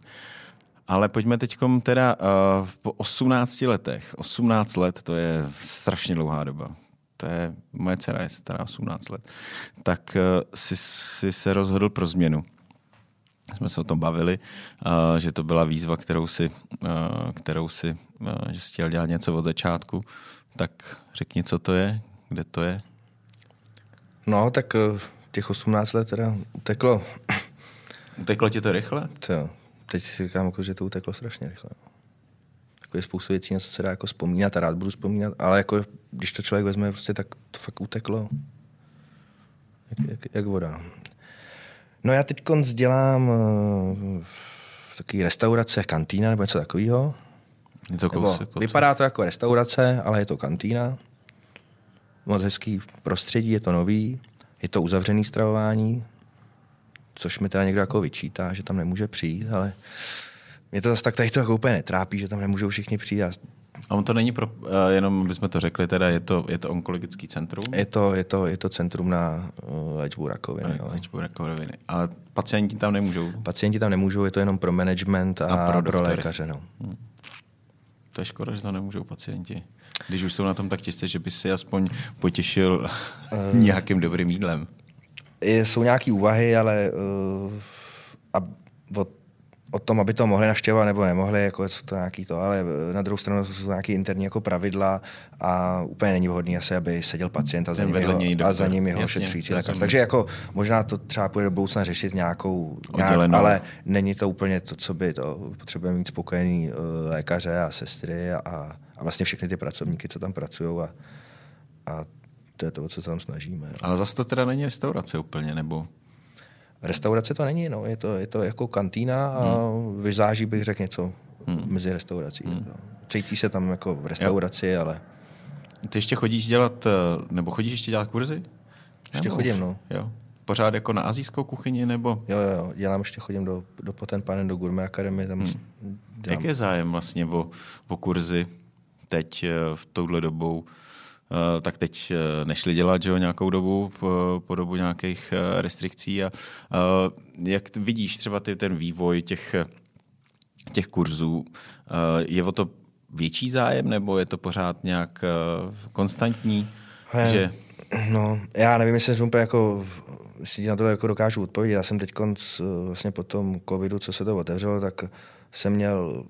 Ale pojďme teď teda uh, po 18 letech. 18 let, to je strašně dlouhá doba. To je, moje dcera je stará 18 let. Tak uh, si, si se rozhodl pro změnu jsme se o tom bavili, že to byla výzva, kterou si, kterou si že jsi chtěl dělat něco od začátku. Tak řekni, co to je, kde to je? No, tak těch 18 let teda uteklo. Uteklo ti to rychle? To, teď si říkám, jako, že to uteklo strašně rychle. Jako je spoustu věcí, na co se dá jako vzpomínat a rád budu vzpomínat, ale jako, když to člověk vezme, prostě, tak to fakt uteklo. Jak, jak, jak voda. No já teď dělám uh, takový restaurace, kantýna nebo něco takového. to kousek, vypadá to jako restaurace, ale je to kantýna. Moc hezký prostředí, je to nový, je to uzavřený stravování, což mi teda někdo jako vyčítá, že tam nemůže přijít, ale mě to zase tak tady to jako úplně netrápí, že tam nemůžou všichni přijít. A on to není pro, uh, jenom bychom to řekli, teda je to, je to onkologický centrum? Je to, je to, je to centrum na uh, léčbu rakoviny. No. Léčbu rakoviny. Ale pacienti tam nemůžou? Pacienti tam nemůžou, je to jenom pro management a, a pro, pro lékaře. No. Hmm. To je škoda, že to nemůžou pacienti. Když už jsou na tom tak těžce, že by si aspoň potěšil uh, nějakým dobrým jídlem. Jsou nějaké úvahy, ale uh, a od o tom, aby to mohli naštěvovat nebo nemohli, jako je to nějaký to, ale na druhou stranu jsou nějaké interní jako pravidla a úplně není vhodný asi, aby seděl pacient a za ním jeho, a za ním jeho šetřující lékař. Takže jako možná to třeba půjde do budoucna řešit nějakou, nějak, ale není to úplně to, co by to, potřebujeme mít spokojený uh, lékaře a sestry a, a vlastně všechny ty pracovníky, co tam pracují a, a to je to, co tam snažíme. Ale zase to teda není restaurace úplně, nebo? Restaurace to není, no. je, to, je to jako kantýna a hmm. vyzáží bych řekl něco hmm. mezi restaurací. Hmm. Cítí se tam jako v restauraci, jo. ale... Ty ještě chodíš dělat, eh, nebo chodíš ještě dělat kurzy? Ještě nebo chodím, už? no. Jo. Pořád jako na azijskou kuchyni, nebo? Jo, jo, dělám, ještě chodím do, do Panen, do Gourmet Academy. Tam hmm. Jak je zájem vlastně o, o kurzy teď eh, v touhle dobou? Eh, tak teď eh, nešli dělat že jo, nějakou dobu po, po dobu nějakých eh, restrikcí. A jak vidíš třeba ty, ten vývoj těch, těch kurzů, je o to větší zájem, nebo je to pořád nějak konstantní? He, že... No, já nevím, jestli jsem úplně jako, si na to jako dokážu odpovědět. Já jsem teď vlastně po tom covidu, co se to otevřelo, tak jsem měl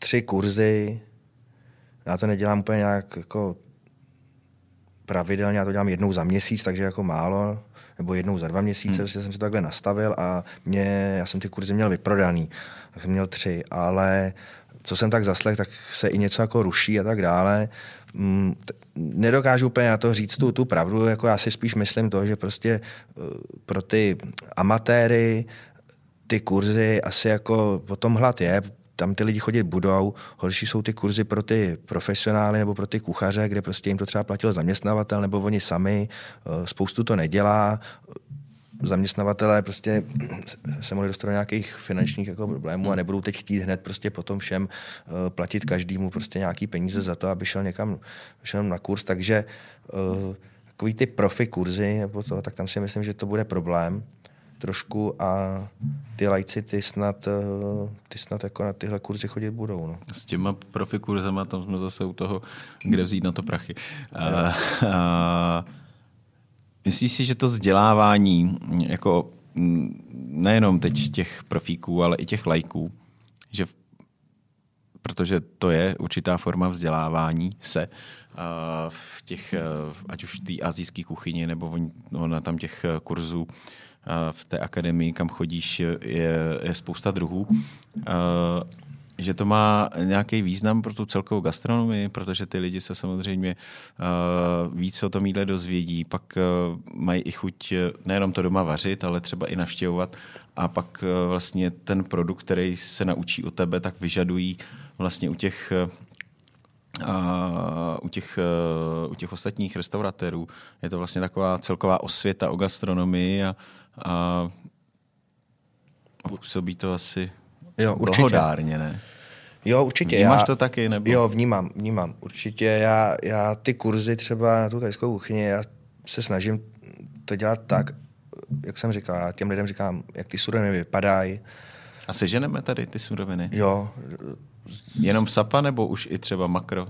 tři kurzy. Já to nedělám úplně nějak jako pravidelně, já to dělám jednou za měsíc, takže jako málo, nebo jednou za dva měsíce, hmm. jsem si to takhle nastavil a mě, já jsem ty kurzy měl vyprodaný, tak jsem měl tři, ale co jsem tak zaslech, tak se i něco jako ruší a tak dále. Mm, nedokážu úplně na to říct tu, tu pravdu, jako já si spíš myslím to, že prostě eh, pro ty amatéry ty kurzy asi jako potom hlad je, tam ty lidi chodit budou. Horší jsou ty kurzy pro ty profesionály nebo pro ty kuchaře, kde prostě jim to třeba platil zaměstnavatel nebo oni sami. Eh, spoustu to nedělá. Zaměstnavatelé prostě se mohli dostat do nějakých finančních jako problémů a nebudou teď chtít hned prostě potom všem eh, platit každému prostě nějaký peníze za to, aby šel někam šel na kurz. Takže eh, takový ty profi kurzy, nebo to, tak tam si myslím, že to bude problém trošku a ty lajci ty snad, eh, ty snad jako na tyhle kurzy chodit budou. No. S těma profi kurzama tam jsme zase u toho, kde vzít na to prachy. A, a, myslíš si, že to vzdělávání, jako nejenom teď těch profíků, ale i těch lajků, že protože to je určitá forma vzdělávání se v těch, ať už v té azijské kuchyni, nebo no, na tam těch kurzů v té akademii, kam chodíš, je, je spousta druhů. Že to má nějaký význam pro tu celkovou gastronomii, protože ty lidi se samozřejmě víc o tom jídle dozvědí, pak mají i chuť nejenom to doma vařit, ale třeba i navštěvovat a pak vlastně ten produkt, který se naučí u tebe, tak vyžadují vlastně u těch a u těch, u těch ostatních restauratérů. Je to vlastně taková celková osvěta o gastronomii a, a působí to asi jo, určitě. blahodárně, ne? Jo, určitě. Vnímáš já, to taky? Nebo? Jo, vnímám, vnímám. Určitě. Já, já ty kurzy třeba na tu tajskou kuchyni, já se snažím to dělat tak, jak jsem říkal, já těm lidem říkám, jak ty suroviny vypadají. A seženeme tady ty suroviny? Jo. Jenom sapa nebo už i třeba makro?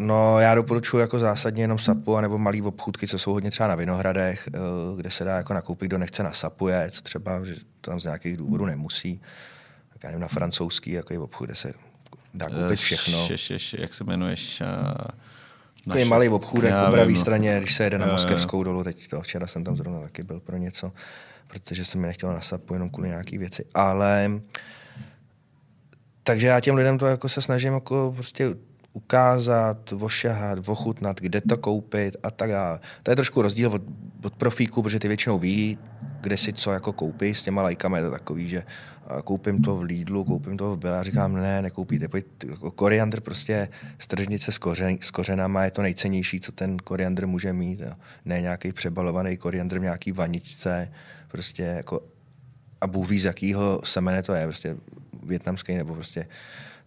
No, já doporučuji jako zásadně jenom sapu, nebo malý obchůdky, co jsou hodně třeba na Vinohradech, eh, kde se dá jako nakoupit, kdo nechce na sapuje, co třeba, že tam z nějakých důvodů nemusí. Tak já nevím, na francouzský jako je obchůd, kde se dá koupit eh, všechno. Še, še, še, jak se jmenuješ? Takový malý obchůdek po pravé straně, když se jede na Moskevskou dolu, teď to, včera jsem tam zrovna taky byl pro něco, protože jsem mi nechtěl na sapu jenom kvůli nějaký věci. Ale takže já těm lidem to jako se snažím jako prostě ukázat, ošahat, ochutnat, kde to koupit a tak dále. To je trošku rozdíl od, od profíků, protože ty většinou ví, kde si co jako koupí. S těma lajkami je to takový, že koupím to v Lidlu, koupím to v Bela, říkám, ne, nekoupíte. Pojď, jako koriandr prostě z tržnice s, kořen, s kořenama je to nejcennější, co ten koriandr může mít. Jo. Ne nějaký přebalovaný koriandr v nějaký vaničce, prostě jako a Bůh ví, z jakého semene to je, prostě větnamský nebo prostě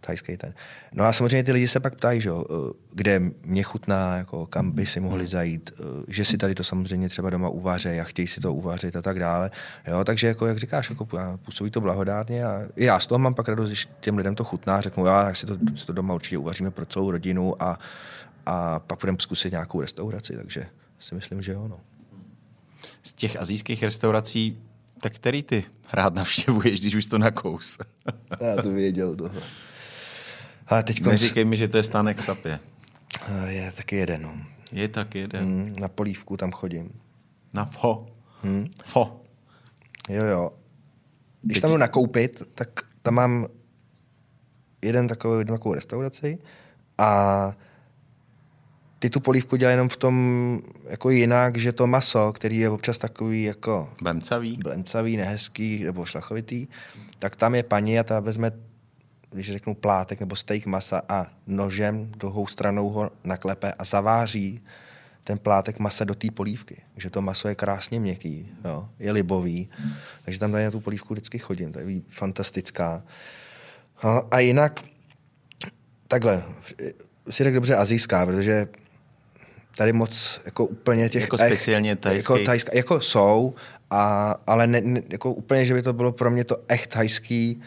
thajský ten. No a samozřejmě ty lidi se pak ptají, že jo, eh, kde mě chutná, jako, kam by si mohli zajít, eh, že si tady to samozřejmě třeba doma uvaří a chtějí si to uvařit a tak dále. Jo, takže jako, jak říkáš, jako, působí to blahodárně a já z toho mám pak radost, když těm lidem to chutná, řeknu, já si to, si to doma určitě uvaříme pro celou rodinu a, a pak budeme zkusit nějakou restauraci, takže si myslím, že jo. No. Z těch azijských restaurací tak který ty rád navštěvuješ, když už to nakous? Já to věděl toho. Ale teď konc... Neříkej mi, že to je stánek v Sapě. Je taky jeden. No. Je tak jeden. Hmm, na polívku tam chodím. Na fo? Hmm. Fo. Jo, jo. Když teď... tam jdu nakoupit, tak tam mám jeden takový, jednu takovou restauraci a ty tu polívku dělají jenom v tom jako jinak, že to maso, který je občas takový jako... Blemcavý. Blemcavý, nehezký nebo šlachovitý, tak tam je paní a ta vezme když řeknu plátek nebo steak masa a nožem druhou stranou ho naklepe a zaváří ten plátek masa do té polívky. Takže to maso je krásně měkký, jo, je libový. Takže tam tady na tu polívku vždycky chodím, to je fantastická. A jinak, takhle, si řekl dobře azijská, protože tady moc jako úplně těch... Jako speciálně tajský. Jako, tajská, jako jsou, a, ale ne, ne, jako úplně, že by to bylo pro mě to echt thajský,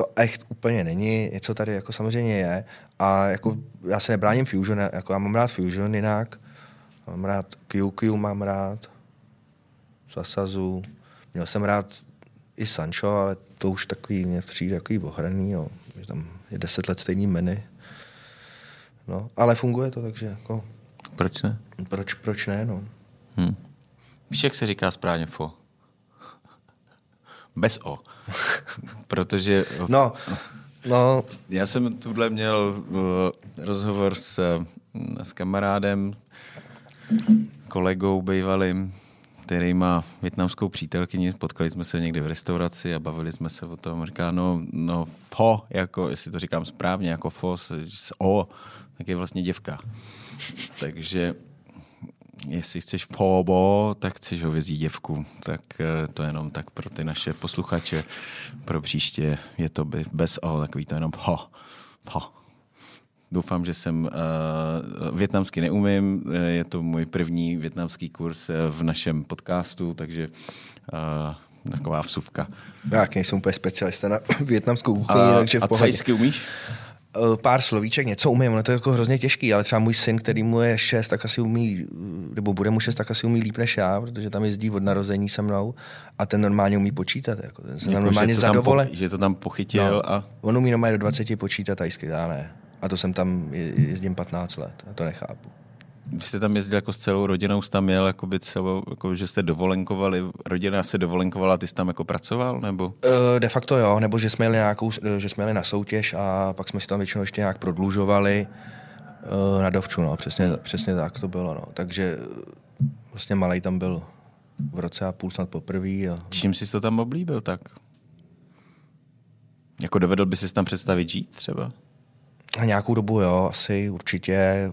to echt úplně není, něco tady jako samozřejmě je, A jako já se nebráním Fusion, jako já mám rád Fusion jinak, mám rád QQ, mám rád, Sasazu, měl jsem rád i Sancho, ale to už takový, mě přijde takový ohraný, jo. že tam je deset let stejný menu. No, ale funguje to, takže jako... Proč ne? Proč, proč ne, no. Hmm. Víš, jak se říká správně fo? Bez o. Protože... No, no. Já jsem tuhle měl uh, rozhovor s, s kamarádem, kolegou bývalým, který má větnamskou přítelkyni, potkali jsme se někdy v restauraci a bavili jsme se o tom. Říká, no, no fo, jako, jestli to říkám správně, jako fo s, s o, tak je vlastně děvka. Takže jestli chceš fobo, tak chceš hovězí děvku. Tak eh, to jenom tak pro ty naše posluchače. Pro příště je to bez o, takový to jenom ho. ho. Doufám, že jsem uh, větnamsky neumím. Eh, je to můj první větnamský kurz v našem podcastu, takže uh, taková vsuvka. Já nejsem úplně specialista na větnamskou kuchyni, takže v A thajsky umíš? Eh, pár slovíček, něco umím, ono to je jako hrozně těžký, ale třeba můj syn, který mu je šest, tak asi umí, nebo bude mu šest, tak asi umí líp než já, protože tam jezdí od narození se mnou a ten normálně umí počítat. Jako, ten se jako, normálně že, to zadovole. po, že to tam pochytil no, a... On umí normálně do 20 počítat tajsky, já ne. A to jsem tam jezdím 15 let a to nechápu. Vy jste tam jezdil jako s celou rodinou, jsi tam měl, jako by celou, jako, že jste dovolenkovali, rodina se dovolenkovala, ty jsi tam jako pracoval, nebo? Uh, de facto jo, nebo že jsme jeli, nějakou, že jsme jeli na soutěž a pak jsme si tam většinou ještě nějak prodlužovali uh, na dovču, no, přesně, přesně tak to bylo, no. Takže vlastně malý tam byl v roce a půl snad poprvé. A... Čím jsi to tam oblíbil tak? Jako dovedl by si tam představit žít třeba? A nějakou dobu jo, asi určitě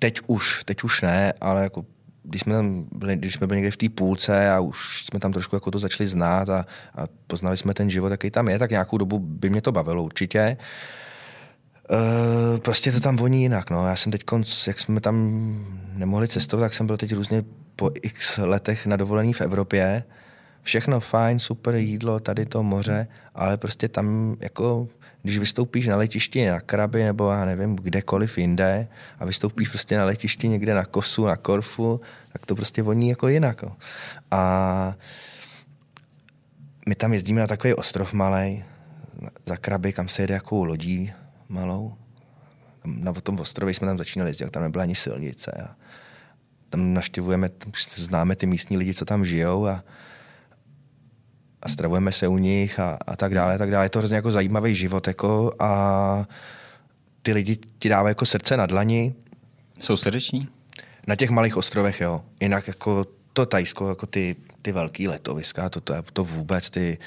teď už, teď už ne, ale jako když jsme tam byli, když jsme byli někde v té půlce a už jsme tam trošku jako to začali znát a, a poznali jsme ten život, jaký tam je, tak nějakou dobu by mě to bavilo určitě. Uh, prostě to tam voní jinak. No. Já jsem teď, jak jsme tam nemohli cestovat, tak jsem byl teď různě po x letech na dovolení v Evropě. Všechno fajn, super jídlo, tady to moře, ale prostě tam jako když vystoupíš na letišti na Krabi nebo já nevím, kdekoliv jinde a vystoupíš prostě na letišti někde na Kosu, na Korfu, tak to prostě voní jako jinak. A my tam jezdíme na takový ostrov malý, za Krabi, kam se jede jako lodí malou. Na tom ostrově jsme tam začínali jezdit, tam nebyla ani silnice. A tam naštěvujeme, známe ty místní lidi, co tam žijou a a stravujeme se u nich a, a tak dále, a tak dále. Je to hrozně jako zajímavý život jako a ty lidi ti dávají jako srdce na dlani. Jsou srdeční? Na těch malých ostrovech, jo. Jinak jako to Tajsko, jako ty, ty velký letoviska, to, to, to vůbec ty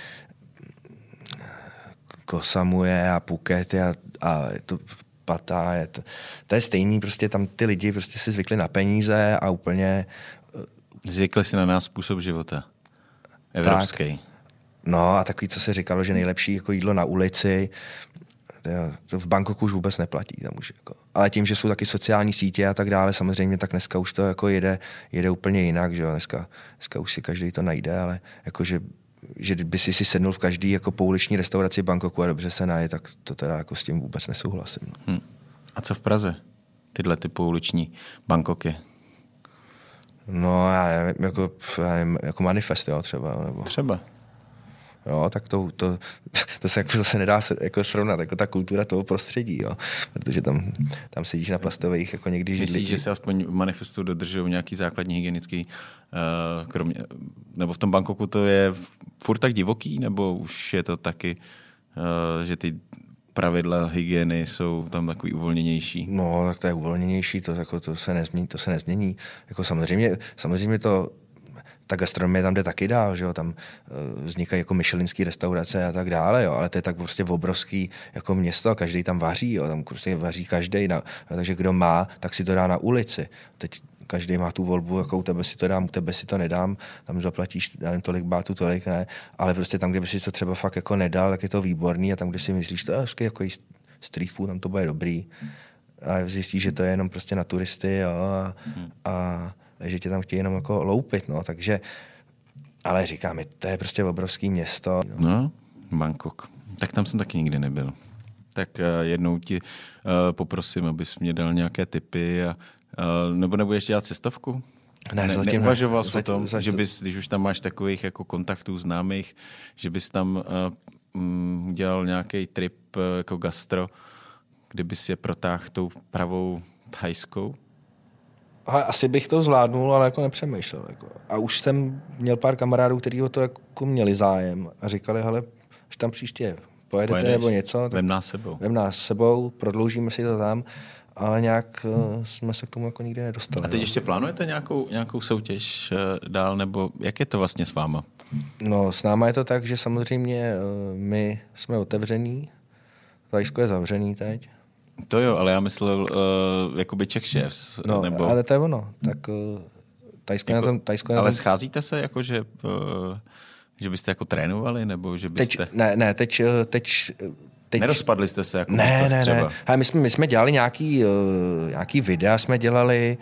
Kosamuje a Phuket a, a to Patá, je to, to je stejný, prostě tam ty lidi prostě si zvykli na peníze a úplně... Zvykli si na nás způsob života. Evropský. Tak, No a takový, co se říkalo, že nejlepší jako jídlo na ulici, to v Bangkoku už vůbec neplatí. Tam už jako. Ale tím, že jsou taky sociální sítě a tak dále, samozřejmě tak dneska už to jako jede, jede úplně jinak, že jo? Dneska, dneska už si každý to najde, ale jako, že, že by si si sednul v každý jako pouliční restauraci Bangkoku a dobře se naje, tak to teda jako s tím vůbec nesouhlasím. No. Hmm. A co v Praze? Tyhle ty pouliční Bangkoky? No, já nevím, jako, já nevím, jako manifest, jo, třeba. Nebo... Třeba. Jo, tak to, to, to se jako zase nedá se, jako srovnat, jako ta kultura toho prostředí, jo. protože tam, tam sedíš na plastových jako někdy židlí. Myslíš, že se aspoň v manifestu dodržují nějaký základní hygienický, uh, kromě, nebo v tom Bangkoku to je furt tak divoký, nebo už je to taky, uh, že ty pravidla hygieny jsou tam takový uvolněnější. No, tak to je uvolněnější, to, jako, to, se, nezmění, to se nezmění. Jako samozřejmě, samozřejmě to ta gastronomie tam jde taky dál, že jo, tam uh, vznikají jako myšelinské restaurace a tak dále, jo, ale to je tak prostě obrovský jako město a každý tam vaří, jo, tam prostě vaří každý, takže kdo má, tak si to dá na ulici. Teď každý má tu volbu, jako u tebe si to dám, u tebe si to nedám, tam zaplatíš nevím, tolik bátů, tolik ne, ale prostě tam, kde by si to třeba fakt jako nedal, tak je to výborný a tam, kde si myslíš, to je jako street food, tam to bude dobrý. A zjistíš, že to je jenom prostě na turisty jo, a, a že tě tam chtějí jenom jako loupit, no, takže, ale říkám, to je prostě obrovský město. No, Bangkok. Tak tam jsem taky nikdy nebyl. tak uh, jednou ti uh, poprosím, abys mě dal nějaké tipy a uh, nebo nebudeš dělat cestovku? Ne, ne, zatím neuvažoval ne. jsi o tom, Zatím- že bys, když už tam máš takových jako kontaktů známých, že bys tam uh, mm, udělal nějaký trip uh, jako gastro, kdybys je protáhl tou pravou thajskou? A asi bych to zvládnul, ale jako nepřemýšlel. Jako. A už jsem měl pár kamarádů, kteří o to jako měli zájem a říkali, hele, až tam příště pojedete Pojedeš? nebo něco, tak Vem nás sebou. vem nás sebou, prodloužíme si to tam, ale nějak uh, jsme se k tomu jako nikdy nedostali. A teď no. ještě plánujete nějakou, nějakou soutěž uh, dál, nebo jak je to vlastně s váma? No, s náma je to tak, že samozřejmě uh, my jsme otevření, Tajsko je zavřený teď. To jo, ale já myslel uh, jakoby Czech Chefs, No, nebo... ale to je ono. Tak uh, Tajsko, jako, na tom, Tajsko je na ale tom scházíte se jako, že, uh, že byste jako trénovali, nebo že teď, byste... ne, ne, teď, eh, teď, teď Nerozpadli jste se jako Ne, ne, třeba? ne. Ale my jsme, my jsme dělali nějaký, uh, nějaký videa, jsme dělali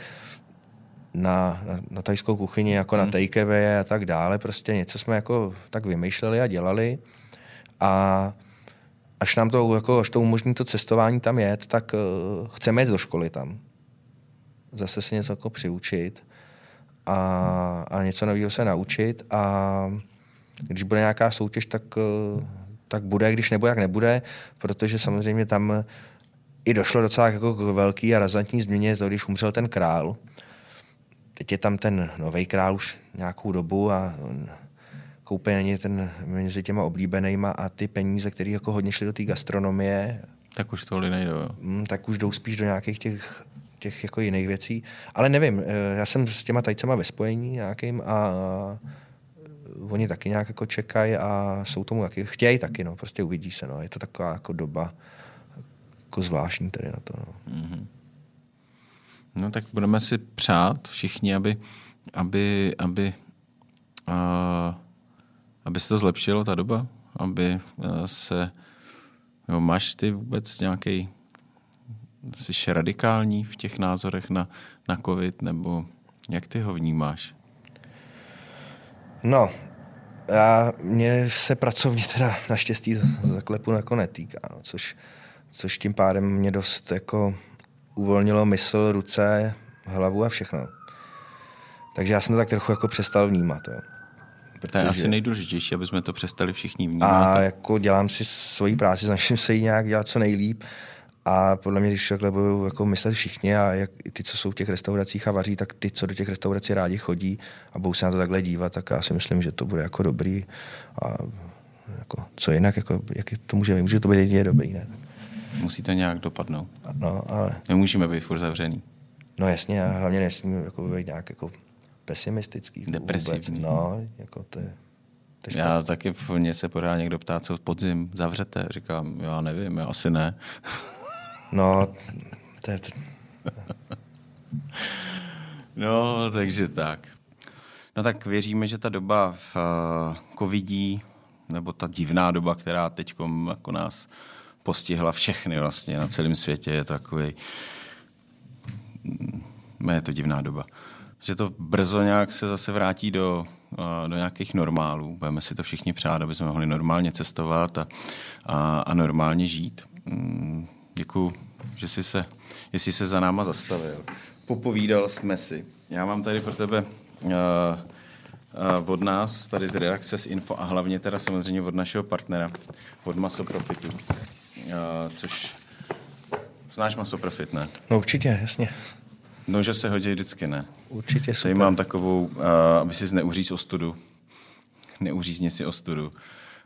na, na, na tajskou kuchyni, jako hmm. na takeaway a tak dále. Prostě něco jsme jako tak vymýšleli a dělali. A až nám to, jako, až to umožní to cestování tam jet, tak uh, chceme jít do školy tam. Zase se něco jako přiučit a, a něco nového se naučit a když bude nějaká soutěž, tak, eh, tak bude, když nebude, jak nebude, protože samozřejmě tam i došlo docela jako k velký a razantní změně, to když umřel ten král. Teď je tam ten nový král už nějakou dobu a on koupě není ten mezi těma oblíbenýma a ty peníze, které jako hodně šly do té gastronomie, Tak už tohle nejdou, jo. mm, tak už jdou spíš do nějakých těch, těch jako jiných věcí. Ale nevím, eh, já jsem s těma tajcema ve spojení nějakým a oni taky nějak jako čekají a jsou tomu taky, chtějí taky, no, prostě uvidí se, no. Je to taková jako doba jako zvláštní tady na to, no. No tak budeme si přát všichni, aby, aby, aby, uh, aby se to zlepšilo, ta doba, aby uh, se, nebo máš ty vůbec nějaký, jsi radikální v těch názorech na, na covid, nebo jak ty ho vnímáš? No, já, mě se pracovně teda naštěstí zaklepu jako netýká, no, což, což tím pádem mě dost jako uvolnilo mysl, ruce, hlavu a všechno. Takže já jsem to tak trochu jako přestal vnímat. Jo. To je asi nejdůležitější, aby jsme to přestali všichni vnímat. A jako dělám si svoji práci, snažím se ji nějak dělat co nejlíp. A podle mě, když takhle budou jako myslet všichni a jak i ty, co jsou v těch restauracích a vaří, tak ty, co do těch restaurací rádi chodí a budou se na to takhle dívat, tak já si myslím, že to bude jako dobrý. A jako, co jinak, jako, jak to může, může to být jedině dobrý, ne? Musí to nějak dopadnout. No, ale, Nemůžeme být furt zavřený. no jasně, a hlavně nesmím jako být nějak jako pesimistický. vůbec. Depresivní. No, jako to je, to. Já taky v mě se pořád někdo ptá, co podzim zavřete. Říkám, já nevím, já asi ne. No, to je, No, takže tak. No tak věříme, že ta doba v uh, covidí, nebo ta divná doba, která teď jako nás postihla všechny vlastně na celém světě, je takový, mm, je to divná doba. Že to brzo nějak se zase vrátí do, uh, do nějakých normálů. Budeme si to všichni přát, aby jsme mohli normálně cestovat a, a, a normálně žít. Mm, děkuju, že jsi se, jsi se za náma zastavil. Popovídal jsme si. Já mám tady pro tebe uh, uh, od nás, tady z redakce z Info a hlavně teda samozřejmě od našeho partnera, od Masoprofitu, uh, což znáš Masoprofit, ne? no určitě, jasně. No, že se hodí vždycky, ne? Určitě Tady super. mám takovou, uh, aby si neuříz ostudu. Neuřízně si ostudu.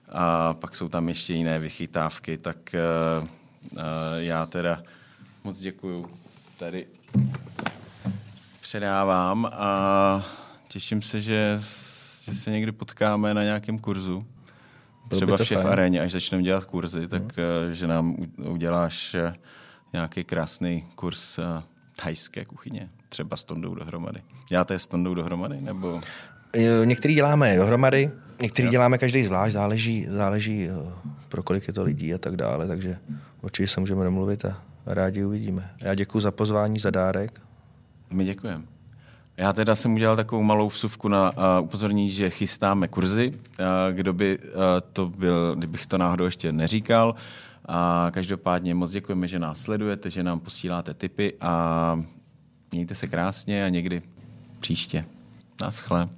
A pak jsou tam ještě jiné vychytávky, tak uh, uh, já teda moc děkuju. Tady předávám a těším se, že, že se někdy potkáme na nějakém kurzu. Třeba v Šef aréně, až začneme dělat kurzy, tak uh, že nám uděláš nějaký krásný kurz thajské kuchyně. Třeba s Tondou dohromady. Děláte je s Tondou dohromady? Nebo Jo, Některý děláme dohromady, některý děláme každý zvlášť, záleží, záleží eh, pro kolik je to lidí a tak dále, takže určitě se můžeme domluvit a rádi uvidíme. Já děkuji za pozvání, za dárek. my děkujeme. Já teda jsem udělal takovou malou vsuvku na uh, upozornění, že chystáme kurzy. Uh, kdo by uh, to byl, kdybych to náhodou ještě neříkal. A každopádně moc děkujeme, že nás sledujete, že nám posíláte tipy a mějte se krásně a někdy příště. Naschle.